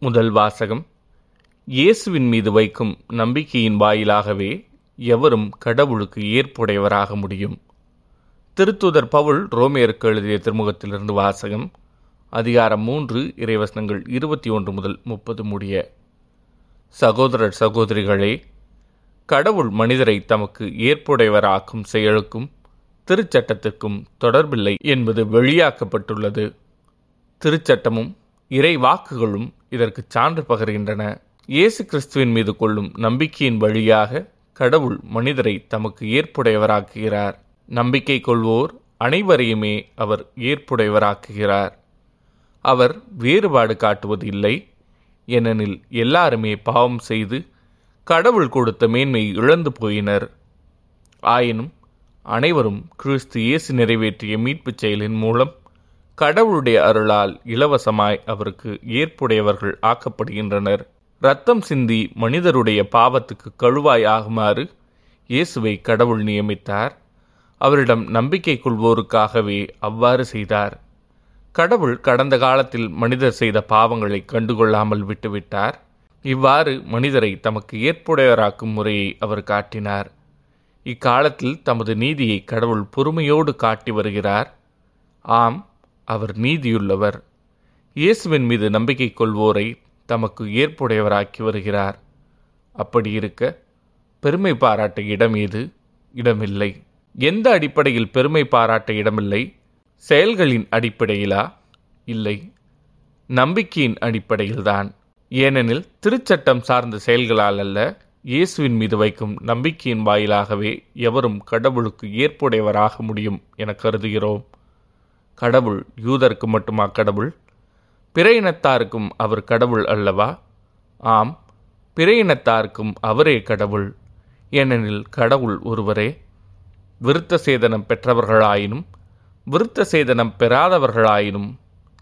முதல் வாசகம். இயேசுவின் மீது வைக்கும் நம்பிக்கையின் வாயிலாகவே எவரும் கடவுளுக்கு ஏற்புடையவராக முடியும். திருத்துதர் பவுல் ரோமேயருக்கு எழுதிய திருமுகத்திலிருந்து வாசகம் அதிகாரம் மூன்று இறைவசனங்கள் இருபத்தி ஒன்று முதல் முப்பது முடிய. சகோதரர் சகோதரிகளே கடவுள் மனிதரை தமக்கு ஏற்புடையவராக்கும் செயலுக்கும் திருச்சட்டத்திற்கும் தொடர்பில்லை என்பது வெளியாக்கப்பட்டுள்ளது. திருச்சட்டமும் இறை வாக்குகளும் இதற்கு சான்று பகர்கின்றன. இயேசு கிறிஸ்துவின் மீது கொள்ளும் நம்பிக்கையின் வழியாக கடவுள் மனிதரை தமக்கு ஏற்புடையவராக்குகிறார். நம்பிக்கை கொள்வோர் அனைவரையுமே அவர் ஏற்புடையவராக்குகிறார். அவர் வேறுபாடு காட்டுவது இல்லை ஏனெனில் எல்லாருமே பாவம் செய்து கடவுள் கொடுத்த மேன்மை இழந்து போயினர். ஆயினும் அனைவரும் கிறிஸ்து இயேசு நிறைவேற்றிய மீட்புச் செயலின் மூலம் கடவுளுடைய அருளால் இலவசமாய் அவருக்கு ஏற்புடையவர்கள் ஆக்கப்படுகின்றனர். ரத்தம் சிந்தி மனிதருடைய பாவத்துக்கு கழுவாய் ஆகுமாறு இயேசுவை கடவுள் நியமித்தார். அவரிடம் நம்பிக்கை கொள்வோருக்காகவே அவ்வாறு செய்தார். கடவுள் கடந்த காலத்தில் மனிதர் செய்த பாவங்களை கண்டுகொள்ளாமல் விட்டுவிட்டார். இவ்வாறு மனிதரை தமக்கு ஏற்புடையவராக்கும் முறையை அவர் காட்டினார். இக்காலத்தில் தமது நீதியை கடவுள் பொறுமையோடு காட்டி வருகிறார். ஆம் அவர் நீதியுள்ளவர் இயேசுவின் மீது நம்பிக்கை கொள்வோரை தமக்கு ஏற்புடையவராக்கி வருகிறார். அப்படி இருக்க பெருமை பாராட்ட இடம் ஏது? இடமில்லை. எந்த அடிப்படையில் பெருமை பாராட்ட இடமில்லை? செயல்களின் அடிப்படையிலா? இல்லை. நம்பிக்கையின் அடிப்படையில்தான். ஏனெனில் திருச்சட்டம் சார்ந்த செயல்களால் அல்ல இயேசுவின் மீது வைக்கும் நம்பிக்கையின் வாயிலாகவே எவரும் கடவுளுக்கு ஏற்புடையவராக முடியும் என கருதுகிறோம். கடவுள் யூதருக்கு மட்டுமா கடவுள்? பிற இனத்தாருக்கும் அவர் கடவுள் அல்லவா? ஆம் பிற இனத்தாருக்கும் அவரே கடவுள். ஏனெனில் கடவுள் ஒருவரே. விருத்த சேதனம் பெற்றவர்களாயினும் விருத்த சேதனம் பெறாதவர்களாயினும்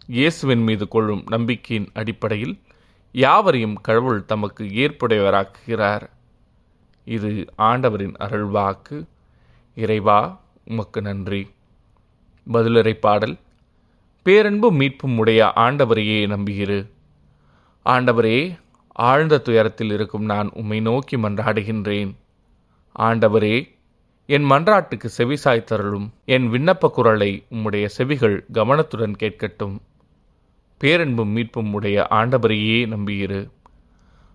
இயேசுவின் மீது கொள்ளும் நம்பிக்கையின் அடிப்படையில் யாவரையும் கடவுள் தமக்கு ஏற்புடையவராக்குகிறார். இது ஆண்டவரின் அருள்வாக்கு. இறைவா உமக்கு நன்றி. பதிலுரை பாடல். பேரன்பும் மீட்பும் உடைய ஆண்டவரையே நம்புகிறு ஆண்டவரே ஆழ்ந்த துயரத்தில் இருக்கும் நான் உம்மை நோக்கி மன்றாடுகின்றேன். ஆண்டவரே என் மன்றாட்டுக்கு செவிசாய் என் விண்ணப்ப குரலை உம்முடைய செவிகள் கவனத்துடன் கேட்கட்டும். பேரன்பும் மீட்பும் உடைய ஆண்டவரையே நம்புகிறு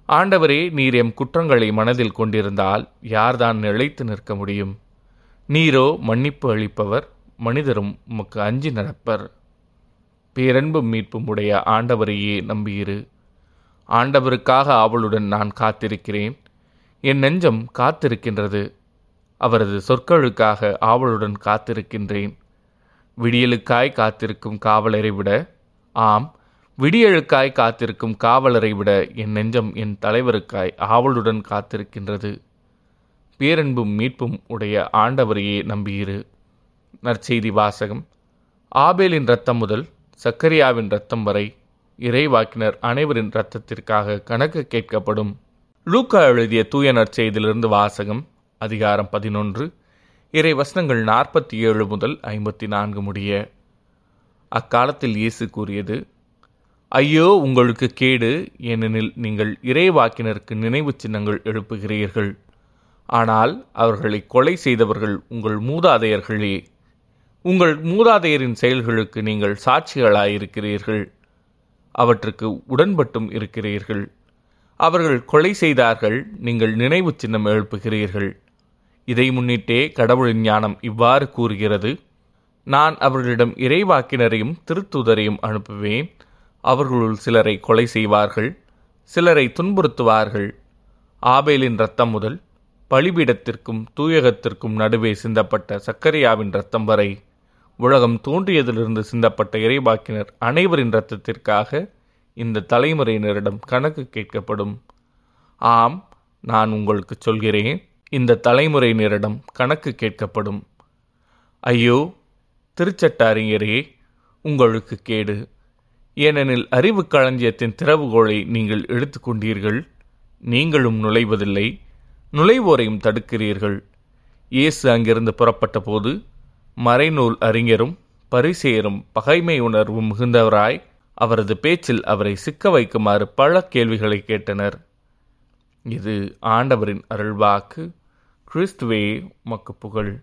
ஆண்டவரே நீர் எம் குற்றங்களை மனதில் கொண்டிருந்தால் யார்தான் நிலைத்து நிற்க முடியும்? நீரோ மன்னிப்பு அளிப்பவர். மனிதரும் உமக்கு அஞ்சி நடப்பர். பேரன்பும் மீட்பும் உடைய ஆண்டவரையே நம்பியிரு. ஆண்டவருக்காக ஆவலுடன் நான் காத்திருக்கிறேன். என் நெஞ்சம் காத்திருக்கின்றது. அவரது சொற்களுக்காக ஆவலுடன் காத்திருக்கின்றேன். விடியலுக்காய் காத்திருக்கும் காவலரை விட ஆம் விடியலுக்காய் காத்திருக்கும் காவலரை விட என் நெஞ்சம் என் தலைவருக்காய் ஆவலுடன் காத்திருக்கின்றது. பேரன்பும் மீட்பும் உடைய ஆண்டவரையே நம்பியிரு. நற்செய்தி வாசகம். ஆபேலின் இரத்தம் முதல் சக்கரியாவின் இரத்தம் வரை இறைவாக்கினர் அனைவரின் இரத்தத்திற்காக கணக்கு கேட்கப்படும். லூக்கா எழுதிய தூய நற்செய்தியிலிருந்து வாசகம் அதிகாரம் பதினொன்று இறை வசனங்கள் நாற்பத்தி ஏழு முதல் ஐம்பத்தி நான்கு முடிய. அக்காலத்தில் இயேசு கூறியது ஐயோ உங்களுக்கு கேடு ஏனெனில் நீங்கள் இறைவாக்கினருக்கு நினைவு சின்னங்கள் எழுப்புகிறீர்கள். ஆனால் அவர்களை கொலை செய்தவர்கள் உங்கள் மூதாதையர்களே உங்கள் மூதாதையரின் செயல்களுக்கு நீங்கள் சாட்சிகளாயிருக்கிறீர்கள். அவற்றுக்கு உடன்பட்டும் இருக்கிறீர்கள். அவர்கள் கொலை செய்தார்கள் நீங்கள் நினைவு சின்னம் எழுப்புகிறீர்கள். இதை முன்னிட்டே கடவுளின் ஞானம் இவ்வாறு கூறுகிறது. நான் அவர்களிடம் இறைவாக்கினரையும் திருத்துதரையும் அனுப்புவேன். அவர்களுள் சிலரை கொலை செய்வார்கள் சிலரை துன்புறுத்துவார்கள். ஆபேலின் ரத்தம் முதல் பலிபீடத்திற்கும் தூயகத்திற்கும் நடுவே சிந்தப்பட்ட சக்கரியாவின் இரத்தம் வரை உலகம் தோன்றியதிலிருந்து சிந்தப்பட்ட இறைவாக்கினர் அனைவரின் இரத்தத்திற்காக இந்த தலைமுறையினரிடம் கணக்கு கேட்கப்படும். ஆம் நான் உங்களுக்கு சொல்கிறேன் இந்த தலைமுறையினரிடம் கணக்கு கேட்கப்படும். ஐயோ திருச்சட்டாரிஞரே உங்களுக்கு கேடு. ஏனெனில் அறிவு களஞ்சியத்தின் திறவுகோலை நீங்கள் எடுத்துக்கொண்டீர்கள் நீங்களும் நுழைவதில்லை நுழைவோரையும் தடுக்கிறீர்கள். இயேசு அங்கிருந்து புறப்பட்ட போது மறைநூல் அறிஞரும் பரிசேரும் பகைமை உணர்வு மிகுந்தவராய் அவரது பேச்சில் அவரை சிக்க வைக்குமாறு பல கேள்விகளை கேட்டனர். இது ஆண்டவரின் அருள்வாக்கு கிறிஸ்துவே மக்கு புகழ்.